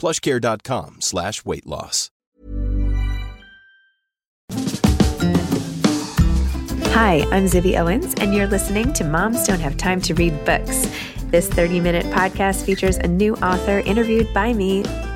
plushcare.com slash weight loss. Hi, I'm Zibby Owens, and you're listening to Moms Don't Have Time to Read Books. This 30 minute podcast features a new author interviewed by me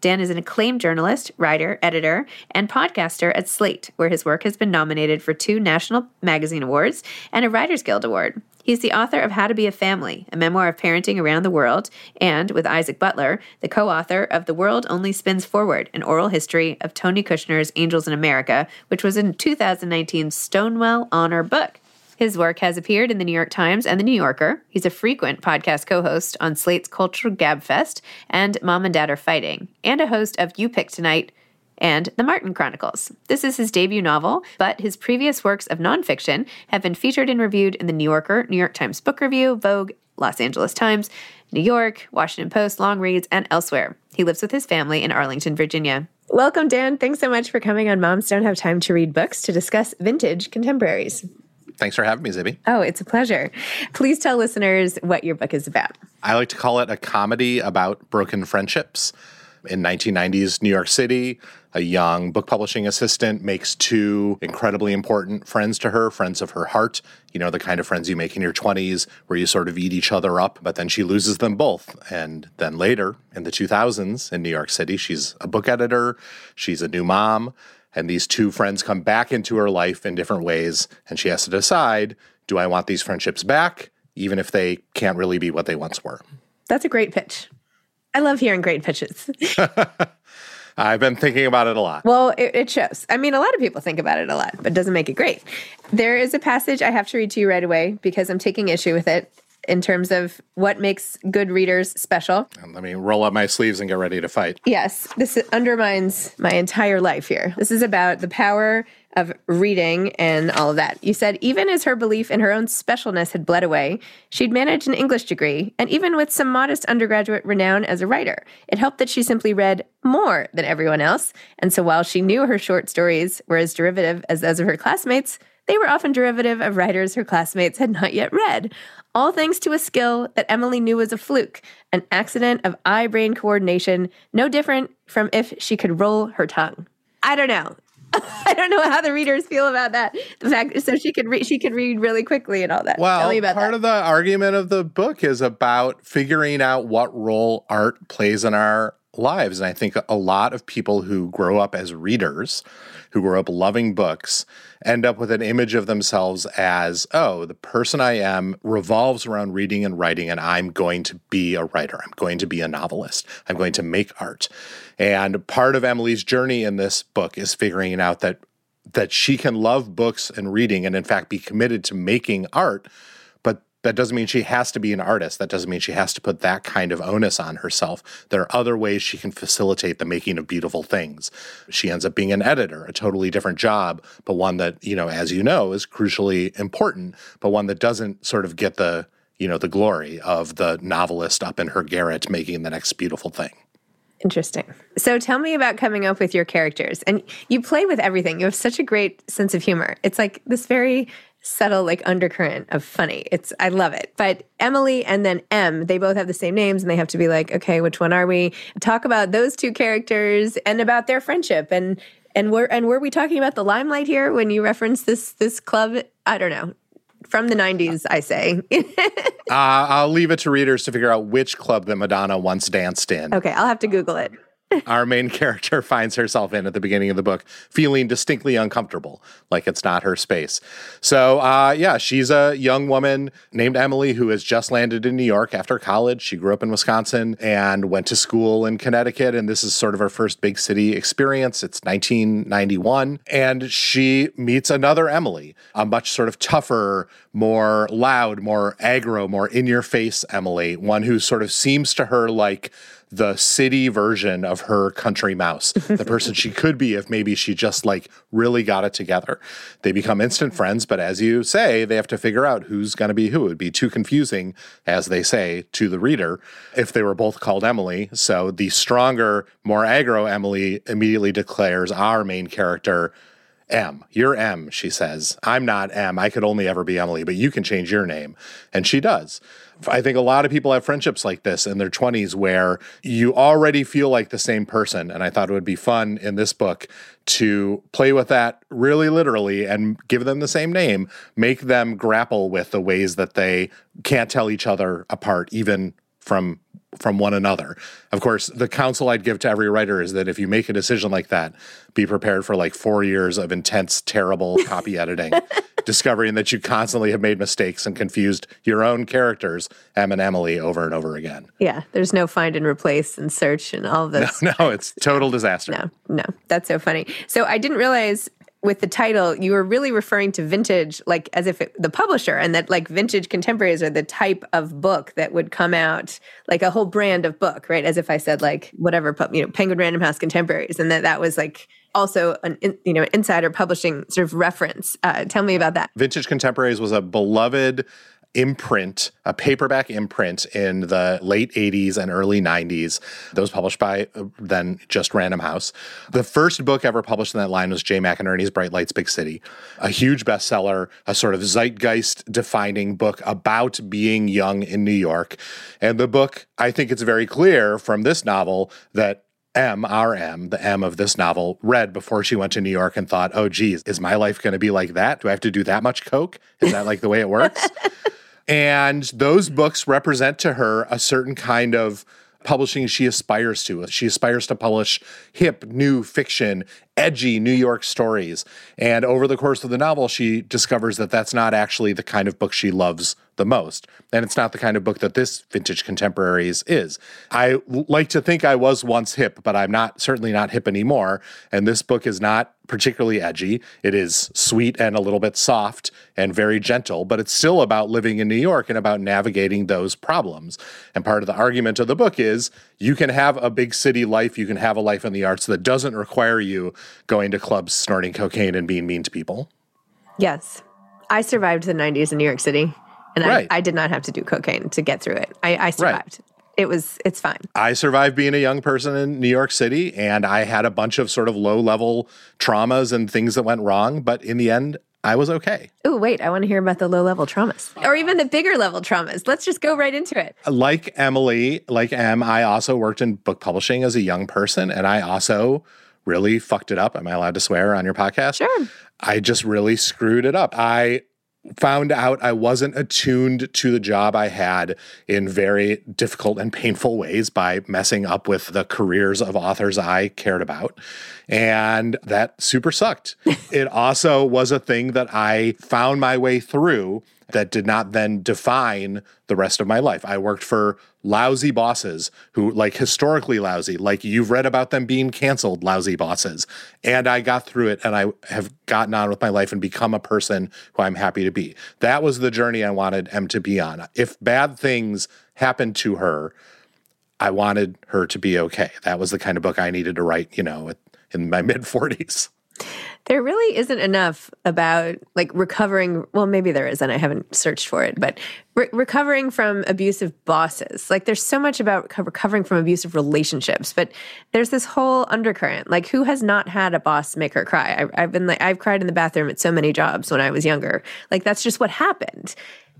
Dan is an acclaimed journalist, writer, editor, and podcaster at Slate, where his work has been nominated for two National Magazine Awards and a Writers Guild Award. He's the author of How to Be a Family, a memoir of parenting around the world, and, with Isaac Butler, the co author of The World Only Spins Forward, an oral history of Tony Kushner's Angels in America, which was in 2019 Stonewall Honor book. His work has appeared in the New York Times and the New Yorker. He's a frequent podcast co host on Slate's Cultural Gabfest and Mom and Dad Are Fighting, and a host of You Pick Tonight and The Martin Chronicles. This is his debut novel, but his previous works of nonfiction have been featured and reviewed in the New Yorker, New York Times Book Review, Vogue, Los Angeles Times, New York, Washington Post, Long Reads, and elsewhere. He lives with his family in Arlington, Virginia. Welcome, Dan. Thanks so much for coming on Moms Don't Have Time to Read Books to discuss vintage contemporaries. Thanks for having me, Zibby. Oh, it's a pleasure. Please tell listeners what your book is about. I like to call it a comedy about broken friendships. In 1990s New York City, a young book publishing assistant makes two incredibly important friends to her, friends of her heart. You know, the kind of friends you make in your 20s where you sort of eat each other up, but then she loses them both. And then later in the 2000s in New York City, she's a book editor, she's a new mom, and these two friends come back into her life in different ways. And she has to decide do I want these friendships back, even if they can't really be what they once were? That's a great pitch. I love hearing great pitches. I've been thinking about it a lot. Well, it, it, shows. I mean, a lot of people think about it a lot, but it doesn't make it great. There is a passage I have to read to you right away because I'm taking issue with it in terms of what makes good readers special. Let me roll up my sleeves and get ready to fight. Yes, this undermines my entire life here. This is about the power of reading and all of that. You said even as her belief in her own specialness had bled away, she'd managed an English degree, and even with some modest undergraduate renown as a writer, it helped that she simply read more than everyone else. And so while she knew her short stories were as derivative as those of her classmates, they were often derivative of writers her classmates had not yet read, all thanks to a skill that Emily knew was a fluke, an accident of eye brain coordination, no different from if she could roll her tongue. I don't know. I don't know how the readers feel about that. The fact so she could read she could read really quickly and all that. Well, Tell me about part that. of the argument of the book is about figuring out what role art plays in our lives. And I think a lot of people who grow up as readers, who grow up loving books, end up with an image of themselves as, oh, the person I am revolves around reading and writing, and I'm going to be a writer. I'm going to be a novelist. I'm going to make art. And part of Emily's journey in this book is figuring out that that she can love books and reading and in fact be committed to making art that doesn't mean she has to be an artist that doesn't mean she has to put that kind of onus on herself there are other ways she can facilitate the making of beautiful things she ends up being an editor a totally different job but one that you know as you know is crucially important but one that doesn't sort of get the you know the glory of the novelist up in her garret making the next beautiful thing Interesting. So tell me about coming up with your characters. And you play with everything. You have such a great sense of humor. It's like this very subtle like undercurrent of funny. It's I love it. But Emily and then M, they both have the same names and they have to be like, okay, which one are we? Talk about those two characters and about their friendship and and were and were we talking about the limelight here when you reference this this club? I don't know. From the 90s, I say. uh, i'll leave it to readers to figure out which club that madonna once danced in okay, I'll have to Google it. Our main character finds herself in at the beginning of the book, feeling distinctly uncomfortable, like it's not her space. So, uh, yeah, she's a young woman named Emily who has just landed in New York after college. She grew up in Wisconsin and went to school in Connecticut, and this is sort of her first big city experience. It's 1991, and she meets another Emily, a much sort of tougher, more loud, more aggro, more in your face Emily, one who sort of seems to her like the city version of her country mouse, the person she could be if maybe she just like really got it together. They become instant friends, but as you say, they have to figure out who's going to be who. It would be too confusing, as they say, to the reader if they were both called Emily. So the stronger, more aggro Emily immediately declares our main character. M, you're M, she says. I'm not M. I could only ever be Emily, but you can change your name. And she does. I think a lot of people have friendships like this in their 20s where you already feel like the same person. And I thought it would be fun in this book to play with that really literally and give them the same name, make them grapple with the ways that they can't tell each other apart, even from from one another. Of course, the counsel I'd give to every writer is that if you make a decision like that, be prepared for like 4 years of intense terrible copy editing, discovering that you constantly have made mistakes and confused your own characters, Em and Emily over and over again. Yeah, there's no find and replace and search and all of those. No, it's total disaster. No, no, that's so funny. So I didn't realize with the title you were really referring to vintage, like as if it, the publisher, and that like vintage contemporaries are the type of book that would come out, like a whole brand of book, right? As if I said like whatever, you know, Penguin Random House Contemporaries, and that that was like also an you know insider publishing sort of reference. Uh, tell me about that. Vintage Contemporaries was a beloved imprint, a paperback imprint in the late 80s and early 90s that was published by uh, then just Random House. The first book ever published in that line was Jay McInerney's Bright Lights Big City, a huge bestseller, a sort of zeitgeist defining book about being young in New York. And the book, I think it's very clear from this novel that M, our M, the M of this novel, read before she went to New York and thought, oh, geez, is my life going to be like that? Do I have to do that much Coke? Is that like the way it works? and those hmm. books represent to her a certain kind of publishing she aspires to. She aspires to publish hip, new fiction, edgy New York stories. And over the course of the novel, she discovers that that's not actually the kind of book she loves the most. And it's not the kind of book that this vintage contemporaries is. I like to think I was once hip, but I'm not certainly not hip anymore. And this book is not particularly edgy. It is sweet and a little bit soft and very gentle, but it's still about living in New York and about navigating those problems. And part of the argument of the book is you can have a big city life, you can have a life in the arts that doesn't require you going to clubs, snorting cocaine, and being mean to people. Yes, I survived the '90s in New York City, and Right. I, I did not have to do cocaine to get through it. I, I survived. It was it's fine. I survived being a young person in New York City, and I had a bunch of sort of low level traumas and things that went wrong. But in the end, I was okay. Oh, wait, I want to hear about the low level traumas or even the bigger level traumas. Let's just go right into it. Uh, like Emily, like Em, I also worked in book publishing as a young person, and I also really fucked it up. Am I allowed to swear on your podcast? Sure. I just really screwed it up. I found out I wasn't attuned to the job I had in very difficult and painful ways by messing up with the careers of authors I cared about. And that super sucked. it also was a thing that I found my way through that did not then define the rest of my life. I worked for lousy bosses who, like, historically lousy, like you've read about them being canceled, lousy bosses. And I got through it and I have gotten on with my life and become a person who I'm happy to be. That was the journey I wanted Em to be on. If bad things happened to her, I wanted her to be okay. That was the kind of book I needed to write, you know, in my mid 40s. There really isn't enough about like recovering. Well, maybe there is, and I haven't searched for it, but re- recovering from abusive bosses. Like there's so much about recovering from abusive relationships, but there's this whole undercurrent. Like who has not had a boss make her cry? I, I've been like, I've cried in the bathroom at so many jobs when I was younger. Like that's just what happened.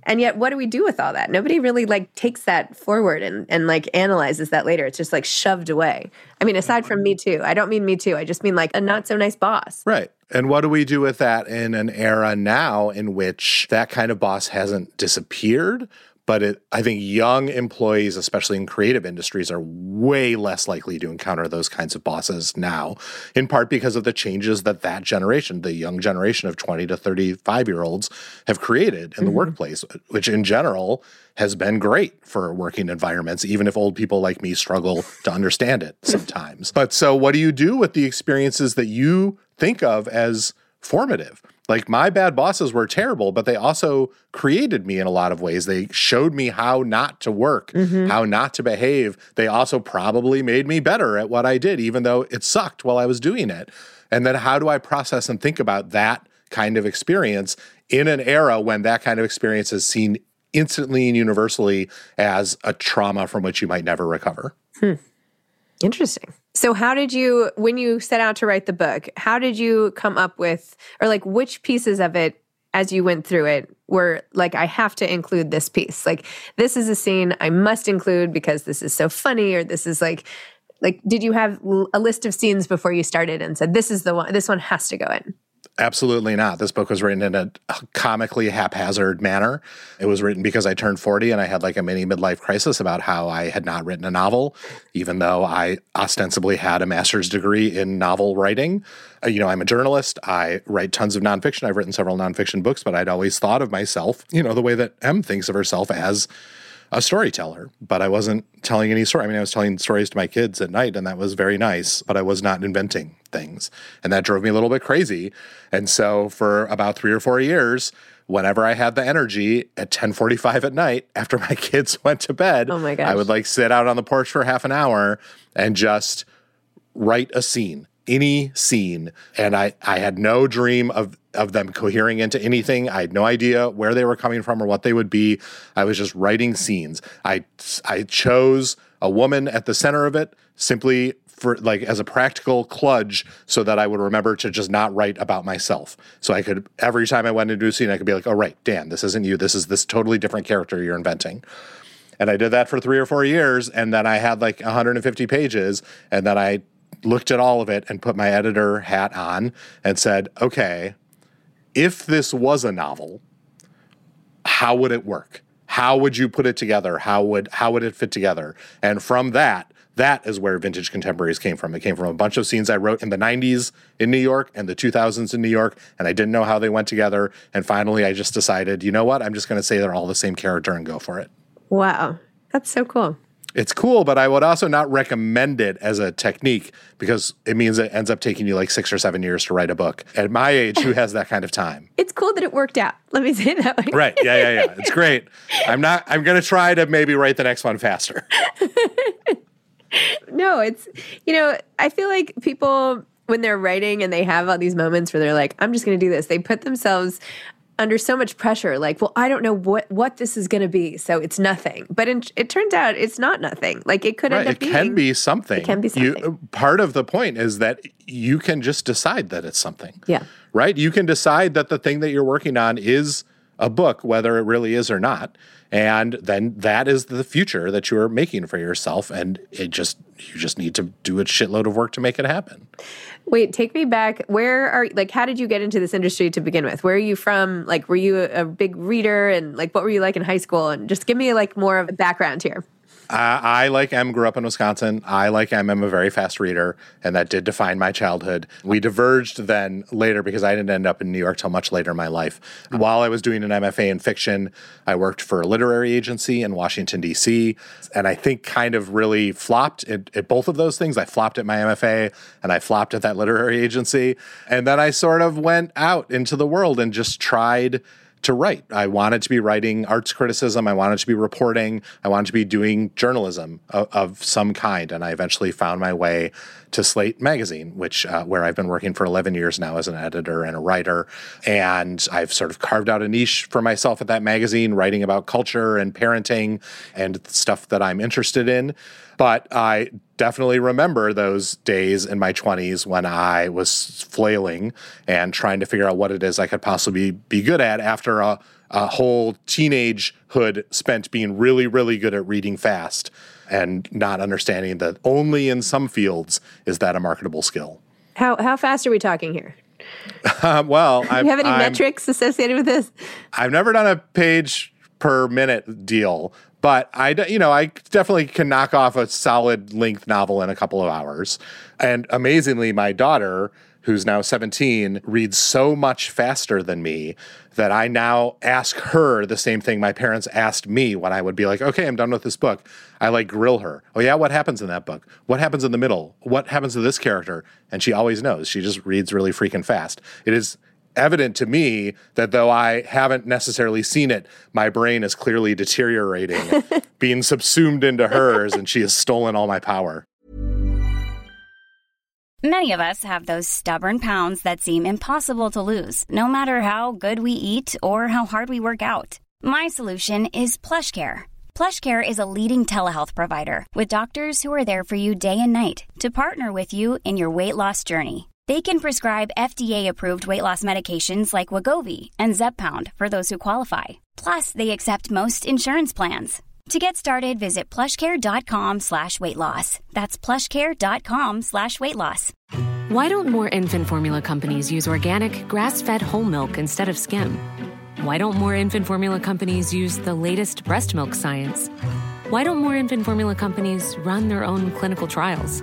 And yet, what do we do with all that? Nobody really like takes that forward and, and like analyzes that later. It's just like shoved away. I mean, aside from Me Too, I don't mean Me Too. I just mean like a not so nice boss. Right. And what do we do with that in an era now in which that kind of boss hasn't disappeared, but it, I think young employees, especially in creative industries, are way less likely to encounter those kinds of bosses now, in part because of the changes that that generation, the young generation of 20 to 35 year olds, have created in the mm-hmm. workplace, which in general has been great for working environments, even if old people like me struggle to understand it sometimes. but so, what do you do with the experiences that you think of as formative? Like my bad bosses were terrible, but they also created me in a lot of ways. They showed me how not to work, mm-hmm. how not to behave. They also probably made me better at what I did, even though it sucked while I was doing it. And then how do I process and think about that kind of experience in an era when that kind of experience is seen instantly and universally as a trauma from which you might never recover? Hmm. Interesting. So, how did you, when you set out to write the book, how did you come up with, or like which pieces of it as you went through it were like, I have to include this piece? Like, this is a scene I must include because this is so funny, or this is like, like, did you have a list of scenes before you started and said, this is the one, this one has to go in? Absolutely not. This book was written in a comically haphazard manner. It was written because I turned 40 and I had like a mini midlife crisis about how I had not written a novel, even though I ostensibly had a master's degree in novel writing. Uh, you know, I'm a journalist. I write tons of nonfiction. I've written several nonfiction books, but I'd always thought of myself, you know, the way that M thinks of herself as a storyteller, but I wasn't telling any story. I mean, I was telling stories to my kids at night, and that was very nice, but I was not inventing things. And that drove me a little bit crazy. And so for about three or four years, whenever I had the energy at 1045 at night after my kids went to bed, oh my gosh. I would like sit out on the porch for half an hour and just write a scene any scene and I, I had no dream of of them cohering into anything. I had no idea where they were coming from or what they would be. I was just writing scenes. I I chose a woman at the center of it simply for like as a practical kludge so that I would remember to just not write about myself. So I could every time I went into a scene I could be like, "Oh right, Dan, this isn't you. This is this totally different character you're inventing." And I did that for 3 or 4 years and then I had like 150 pages and then I looked at all of it and put my editor hat on and said, "Okay, if this was a novel, how would it work? How would you put it together? How would how would it fit together? And from that, that is where vintage contemporaries came from. It came from a bunch of scenes I wrote in the 90s in New York and the 2000s in New York, and I didn't know how they went together. And finally, I just decided, you know what? I'm just going to say they're all the same character and go for it. Wow. That's so cool it's cool, but I would also not recommend it as a technique because it means it ends up taking you like six or seven years to write a book. At my age, who has that kind of time? It's cool that it worked out. Let me say that way. Right. Yeah, yeah, yeah. It's great. I'm not, I'm going to try to maybe write the next one faster. no, it's, you know, I feel like people when they're writing and they have all these moments where they're like, I'm just going to do this, they put themselves under so much pressure like well i don't know what what this is going to be so it's nothing. But in, it turns out it's not nothing. Like it could right, end up it being can be something. It can be something. you, part of the point is that you can just decide that it's something. Yeah. Right? You can decide that the thing that you're working on is a book, whether it really is or not. And then that is the future that you are making for yourself. And it just, you just need to do a shitload of work to make it happen. Wait, take me back. Where are like how did you get into this industry to begin with? Where are you from? Like were you a, a big reader and like what were you like in high school? And just give me like more of a background here. I, like M, grew up in Wisconsin. I, like M, am a very fast reader, and that did define my childhood. We diverged then later because I didn't end up in New York till much later in my life. Uh-huh. While I was doing an MFA in fiction, I worked for a literary agency in Washington, D.C., and I think kind of really flopped at, at both of those things. I flopped at my MFA and I flopped at that literary agency. And then I sort of went out into the world and just tried to write. I wanted to be writing arts criticism. I wanted to be reporting. I wanted to be doing journalism of, of some kind. And I eventually found my way to Slate Magazine, which uh, where I've been working for 11 years now as an editor and a writer. And I've sort of carved out a niche for myself at that magazine, writing about culture and parenting and stuff that I'm interested in. But I definitely remember those days in my 20s when I was flailing and trying to figure out what it is I could possibly be good at after a, a whole teenagehood spent being really, really good at reading fast and not understanding that only in some fields is that a marketable skill. How, how fast are we talking here? Um, well, do you have any I'm, metrics associated with this? I've never done a page per minute deal, but I, you know, I definitely can knock off a solid length novel in a couple of hours. And amazingly, my daughter, who's now 17, reads so much faster than me that I now ask her the same thing my parents asked me when I would be like, okay, I'm done with this book. I like grill her. Oh, yeah, what happens in that book? What happens in the middle? What happens to this character? And she always knows. She just reads really freaking fast. It is evident to me that though I haven't necessarily seen it, my brain is clearly deteriorating, being subsumed into hers, and she has stolen all my power. Many of us have those stubborn pounds that seem impossible to lose, no matter how good we eat or how hard we work out. My solution is PlushCare. PlushCare is a leading telehealth provider with doctors who are there for you day and night to partner with you in your weight loss journey. They can prescribe FDA-approved weight loss medications like Wegovy and Zepbound for those who qualify. Plus, they accept most insurance plans. To get started, visit plushcare.com slash weight loss. That's plushcare.com slash weight loss. Why don't more infant formula companies use organic, grass-fed whole milk instead of skim? Why don't more infant formula companies use the latest breast milk science? Why don't more infant formula companies run their own clinical trials?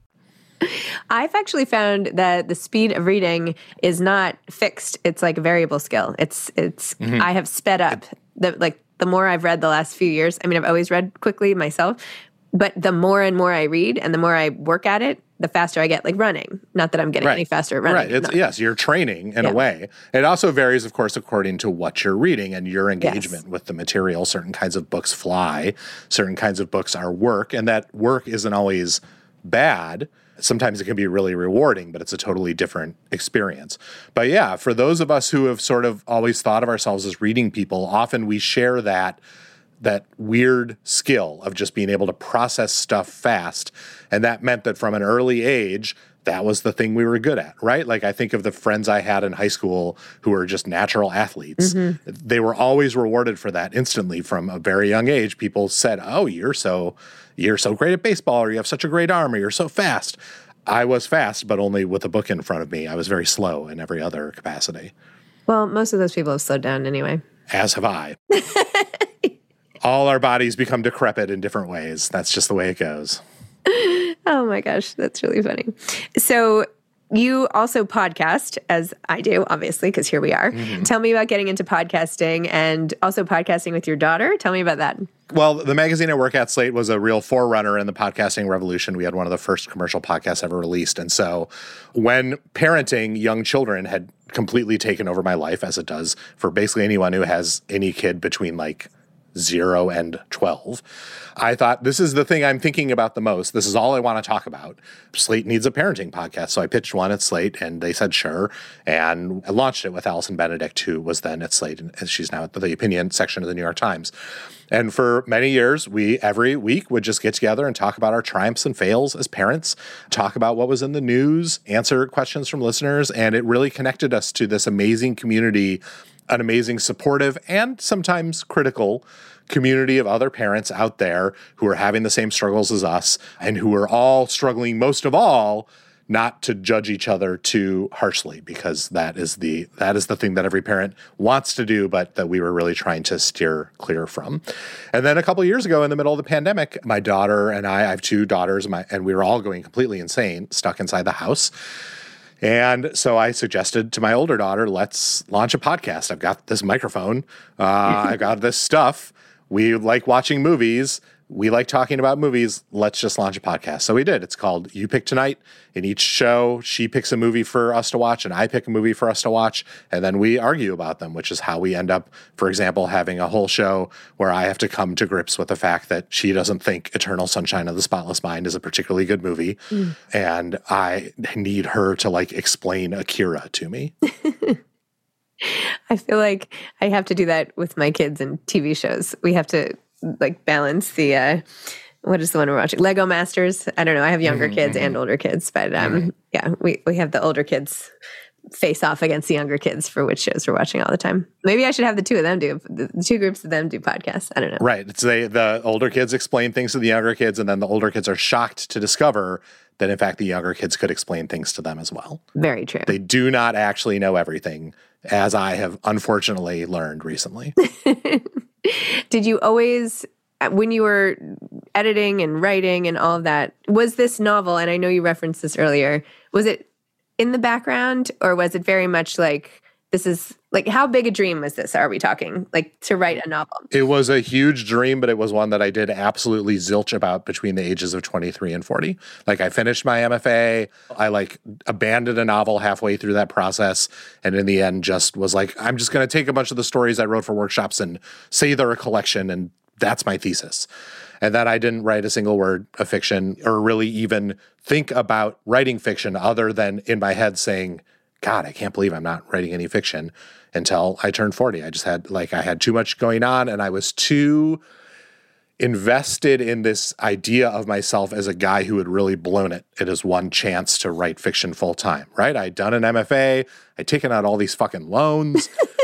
I've actually found that the speed of reading is not fixed. It's like a variable skill. It's it's mm-hmm. I have sped up. The like the more I've read the last few years. I mean, I've always read quickly myself, but the more and more I read and the more I work at it, the faster I get, like running. Not that I'm getting Right. any faster at running. Right. It's, yes, you're training in Yeah. a way. It also varies, of course, according to what you're reading and your engagement with the material. Certain kinds of books fly, certain kinds of books are work, and that work isn't always bad. Sometimes it can be really rewarding, but it's a totally different experience. But yeah, for those of us who have sort of always thought of ourselves as reading people, often we share that that weird skill of just being able to process stuff fast. And that meant that from an early age, that was the thing we were good at, right? Like I think of the friends I had in high school who were just natural athletes. Mm-hmm. They were always rewarded for that instantly from a very young age. People said, "Oh, you're so you're so great at baseball or you have such a great arm or you're so fast." I was fast, but only with a book in front of me. I was very slow in every other capacity. Well, most of those people have slowed down anyway. As have I. All our bodies become decrepit in different ways. That's just the way it goes. Oh my gosh, that's really funny. So you also podcast, as I do, obviously, because here we are. Mm-hmm. Tell me about getting into podcasting and also podcasting with your daughter. Tell me about that. Well, the magazine I work at, Slate, was a real forerunner in the podcasting revolution. We had one of the first commercial podcasts ever released. And so when parenting young children had completely taken over my life, as it does for basically anyone who has any kid between like zero and 12. I thought, this is the thing I'm thinking about the most. This is all I want to talk about. Slate needs a parenting podcast. So I pitched one at Slate and they said, sure. And I launched it with Allison Benedikt, who was then at Slate. And she's now at the opinion section of the New York Times. And for many years, we every week would just get together and talk about our triumphs and fails as parents, talk about what was in the news, answer questions from listeners. And it really connected us to this amazing community an amazing, supportive, and sometimes critical community of other parents out there who are having the same struggles as us and who are all struggling most of all not to judge each other too harshly because that is the that is the thing that every parent wants to do but that we were really trying to steer clear from. And then a couple years ago in the middle of the pandemic, my daughter and I, I have two daughters my, and we were all going completely insane, stuck inside the house. And so I suggested to my older daughter, let's launch a podcast. I've got this microphone, uh, I've got this stuff. We like watching movies. We like talking about movies. Let's just launch a podcast. So we did. It's called You Pick Tonight. In each show, she picks a movie for us to watch, and I pick a movie for us to watch. And then we argue about them, which is how we end up, for example, having a whole show where I have to come to grips with the fact that she doesn't think Eternal Sunshine of the Spotless Mind is a particularly good movie. Mm. And I need her to like explain Akira to me. I feel like I have to do that with my kids and TV shows. We have to like balance the uh what is the one we're watching? Lego Masters. I don't know. I have younger kids and older kids, but um yeah, we we have the older kids face off against the younger kids for which shows we're watching all the time. Maybe I should have the two of them do the the two groups of them do podcasts. I don't know. Right. So they, the older kids explain things to the younger kids, and then the older kids are shocked to discover that, in fact, the younger kids could explain things to them as well. Very true. They do not actually know everything, as I have unfortunately learned recently. Did you always, uh, when you were editing and writing and all of that, was this novel, and I know you referenced this earlier, was it in the background or was it very much like, this is like, how big a dream was this? Are we talking like to write a novel? it was a huge dream, but it was one that I did absolutely zilch about between the ages of 23 and 40. Like, I finished my MFA. I like abandoned a novel halfway through that process. And in the end, just was like, I'm just going to take a bunch of the stories I wrote for workshops and say they're a collection. And that's my thesis. And then I didn't write a single word of fiction or really even think about writing fiction other than in my head saying, God, I can't believe I'm not writing any fiction until I turned 40. I just had like I had too much going on and I was too invested in this idea of myself as a guy who had really blown it at his one chance to write fiction full time, right? I'd done an MFA, I'd taken out all these fucking loans.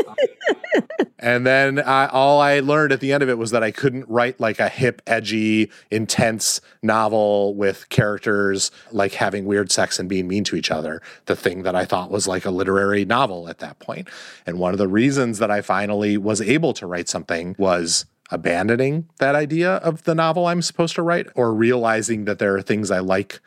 and then all I learned at the end of it was that I couldn't write like a hip, edgy, intense novel with characters like having weird sex and being mean to each other, the thing that I thought was like a literary novel at that point. And one of the reasons that I finally was able to write something was abandoning that idea of the novel I'm supposed to write or realizing that there are things I like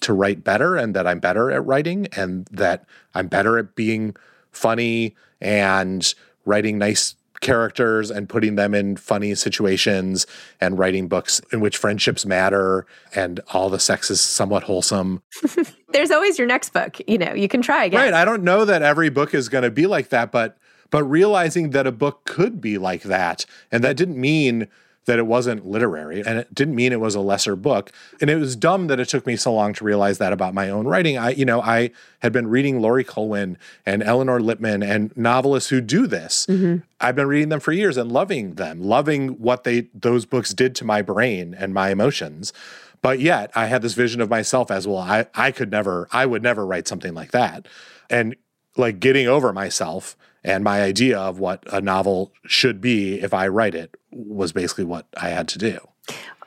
to write better and that I'm better at writing and that I'm better at being funny and writing nice characters and putting them in funny situations and writing books in which friendships matter and all the sex is somewhat wholesome. There's always your next book. You know, you can try again. Right. I don't know that every book is going to be like that, but but realizing that a book could be like that and that didn't mean that it wasn't literary and it didn't mean it was a lesser book. And it was dumb that it took me so long to realize that about my own writing. I you know i had been reading laurie colwin and elinor lipman and novelists who do this. Mm-hmm. i've been reading them for years and loving them loving what they those books did to my brain and my emotions. But yet i had this vision of myself as well i i could never i would never write something like that. And like getting over myself and my idea of what a novel should be if I write it was basically what I had to do.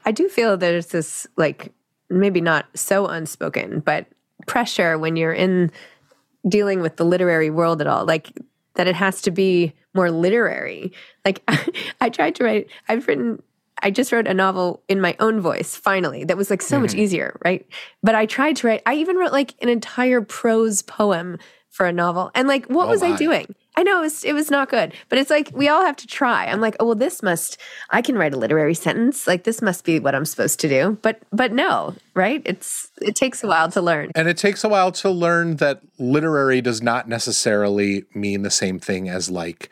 I do feel there's this like maybe not so unspoken, but pressure when you're in dealing with the literary world at all, like that it has to be more literary. Like I tried to write, I've written I just wrote a novel in my own voice finally that was like so mm-hmm. much easier, right? But I tried to write I even wrote like an entire prose poem for a novel. And like what oh was. I doing? I know it was it was not good, but it's like we all have to try. I'm like, oh well, this must I can write a literary sentence. Like this must be what I'm supposed to do. But but no, right? It's it takes a while to learn, and it takes a while to learn that literary does not necessarily mean the same thing as like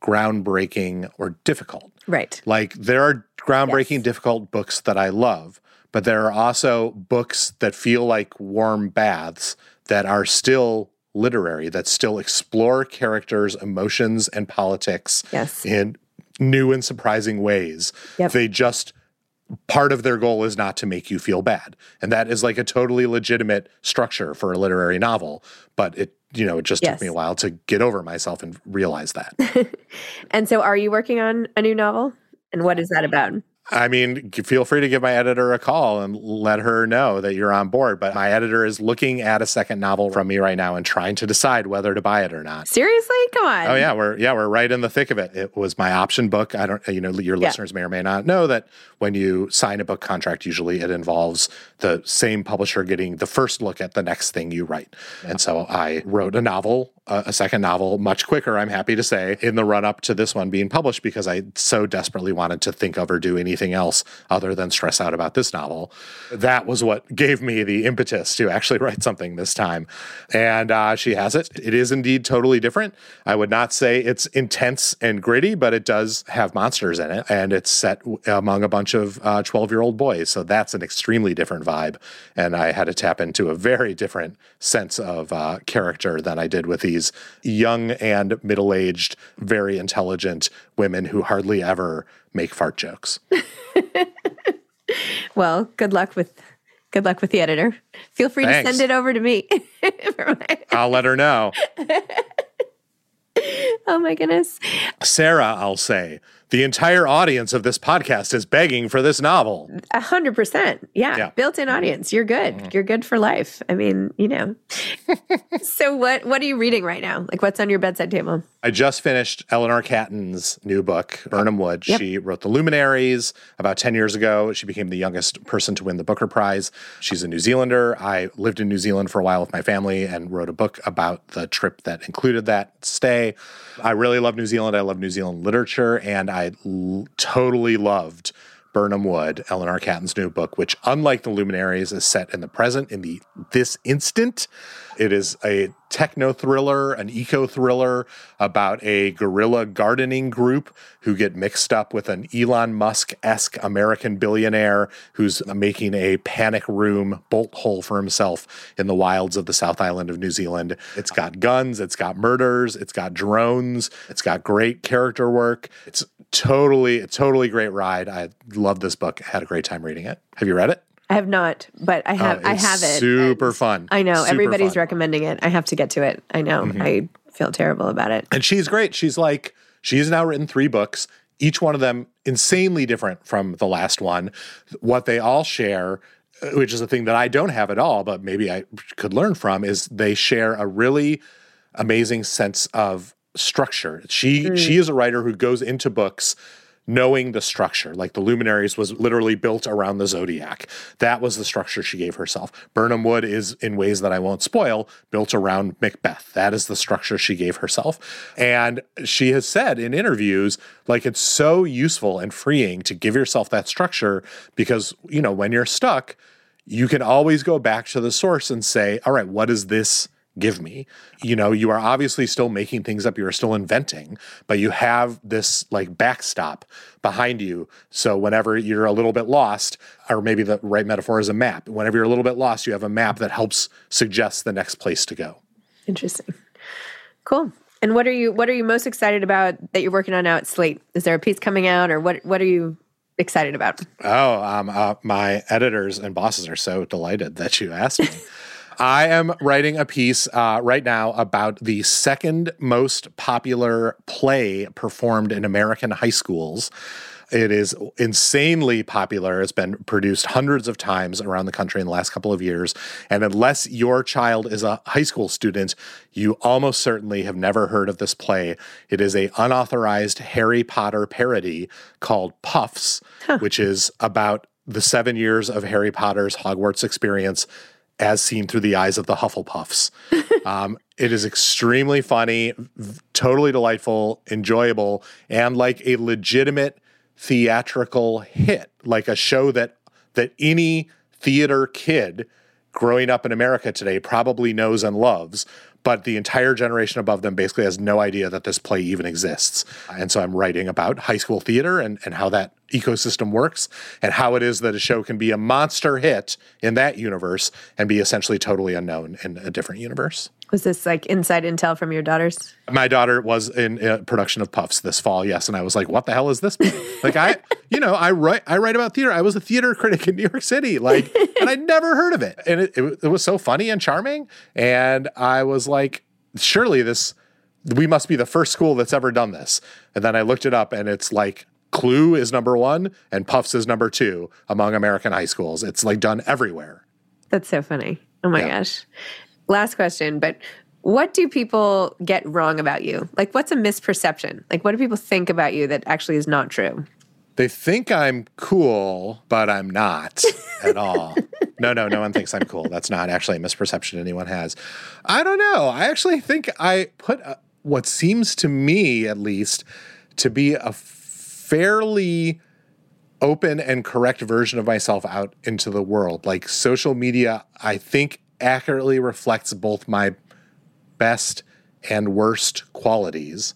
groundbreaking or difficult. Right. Like there are groundbreaking, yes. difficult books that I love, but there are also books that feel like warm baths that are still literary that still explore characters' emotions and politics yes. in new and surprising ways. Yep. They just part of their goal is not to make you feel bad. And that is like a totally legitimate structure for a literary novel, but it you know, it just yes. took me a while to get over myself and realize that. and so are you working on a new novel? And what is that about? I mean, feel free to give my editor a call and let her know that you're on board. But my editor is looking at a second novel from me right now and trying to decide whether to buy it or not. Seriously? Come on. Oh yeah, we're yeah, we're right in the thick of it. It was my option book. I don't you know, your yeah. listeners may or may not know that when you sign a book contract, usually it involves the same publisher getting the first look at the next thing you write. And so I wrote a novel a second novel much quicker, I'm happy to say, in the run up to this one being published because I so desperately wanted to think of or do anything else other than stress out about this novel. That was what gave me the impetus to actually write something this time. And uh, she has it. It is indeed totally different. I would not say it's intense and gritty, but it does have monsters in it. And it's set among a bunch of 12 uh, year old boys. So that's an extremely different vibe. And I had to tap into a very different sense of uh, character than I did with these young and middle aged, very intelligent women who hardly ever make fart jokes. well, good luck with good luck with the editor. Feel free Thanks. to send it over to me. I'll let her know. oh my goodness. Sarah, I'll say, the entire audience of this podcast is begging for this novel. A hundred percent. Yeah. Built-in audience. You're good. Mm. You're good for life. I mean, you know. so what what are you reading right now? Like what's on your bedside table? I just finished Eleanor Catton's new book, Birnam Wood. Yep. She wrote The Luminaries about 10 years ago. She became the youngest person to win the Booker Prize. She's a New Zealander. I lived in New Zealand for a while with my family and wrote a book about the trip that included that stay. I really love New Zealand. I love New Zealand literature and I l- totally loved Birnam Wood, Eleanor Catton's new book, which, unlike the Luminaries, is set in the present, in the this instant. It is a techno thriller, an eco thriller about a guerrilla gardening group who get mixed up with an Elon Musk esque American billionaire who's making a panic room bolt hole for himself in the wilds of the South Island of New Zealand. It's got guns, it's got murders, it's got drones, it's got great character work. It's totally, totally great ride. I love this book. I had a great time reading it. Have you read it? I have not, but I have. Oh, I have it. Super fun. I know super everybody's fun. recommending it. I have to get to it. I know. Mm-hmm. I feel terrible about it. And she's great. She's like she she's now written three books. Each one of them insanely different from the last one. What they all share uh, which is a thing that I don't have at all, but maybe I could learn from, is they share a really amazing sense of structure. She mm. she is a writer who goes into books knowing the structure. Like the Luminaries was literally built around the zodiac. That was the structure she gave herself. Birnam Wood is, in ways that I won't spoil, built around Macbeth. That is the structure she gave herself. And she has said in interviews, like it's so useful and freeing to give yourself that structure because, you know, when you're stuck, you can always go back to the source and say, all right, what is this? Give me. You know, you are obviously still making things up, you are still inventing, but you have this like backstop behind you. So whenever you're a little bit lost, or maybe the right metaphor is a map, whenever you're a little bit lost, you have a map that helps suggest the next place to go. Interesting. Cool. And what are you what are you most excited about that you're working on now at Slate? Is there a piece coming out or what what are you excited about? Oh, um, uh, my editors and bosses are so delighted that you asked me. I am writing a piece uh, right now about the second most popular play performed in American high schools. It is insanely popular. It's been produced hundreds of times around the country in the last couple of years. And unless your child is a high school student, you almost certainly have never heard of this play. It is a unauthorized Harry Potter parody called Puffs, huh. which is about the seven years of Harry Potter's Hogwarts experience as seen through the eyes of the Hufflepuffs. um, it is extremely funny, totally delightful, enjoyable, and like a legitimate theatrical hit, like a show that that any theater kid growing up in America today probably knows and loves but the entire generation above them basically has no idea that this play even exists. And so I'm writing about high school theater and, and how that ecosystem works and how it is that a show can be a monster hit in that universe and be essentially totally unknown in a different universe. Was this like inside intel from your daughters? My daughter was in a production of Puffs this fall, yes, and I was like, "What the hell is this?" like I, you know, I write I write about theater. I was a theater critic in New York City, like, and I'd never heard of it, and it, it, it was so funny and charming, and I was like, surely this we must be the first school that's ever done this. And then I looked it up, and it's like Clue is number one, and Puffs is number two among American high schools. It's like done everywhere. That's so funny. Oh my yeah. gosh last question, but what do people get wrong about you? Like, what's a misperception? Like, what do people think about you that actually is not true? They think I'm cool, but I'm not at all. no, no, no one thinks I'm cool. That's not actually a misperception anyone has. I don't know. I actually think I put a, what seems to me, at least, to be a fairly open and correct version of myself out into the world. Like social media, I think accurately reflects both my best and worst qualities.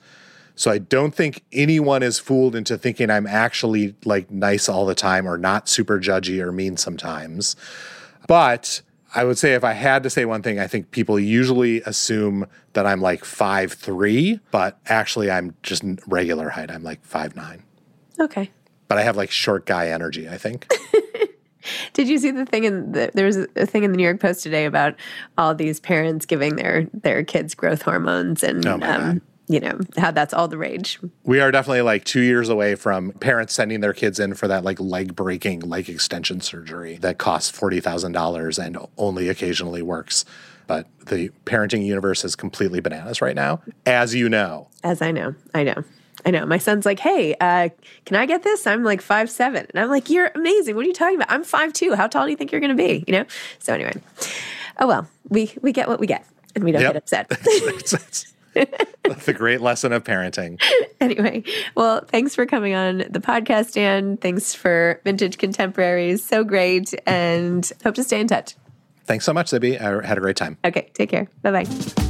So I don't think anyone is fooled into thinking I'm actually like nice all the time or not super judgy or mean sometimes. But I would say if I had to say one thing, I think people usually assume that I'm like five three, but actually I'm just regular height. I'm like five nine. Okay. But I have like short guy energy, I think. Did you see the thing in the, there was a thing in the New York Post today about all these parents giving their their kids growth hormones and oh um, you know how that's all the rage. We are definitely like two years away from parents sending their kids in for that like leg breaking leg extension surgery that costs forty thousand dollars and only occasionally works. But the parenting universe is completely bananas right now, as you know. As I know, I know. I know. My son's like, hey, uh, can I get this? I'm like five seven. And I'm like, you're amazing. What are you talking about? I'm five two. How tall do you think you're gonna be? You know? So anyway. Oh well, we we get what we get and we don't yep. get upset. That's a great lesson of parenting. Anyway, well, thanks for coming on the podcast, Dan. Thanks for Vintage Contemporaries. So great. And hope to stay in touch. Thanks so much, Zibby. I had a great time. Okay, take care. Bye bye.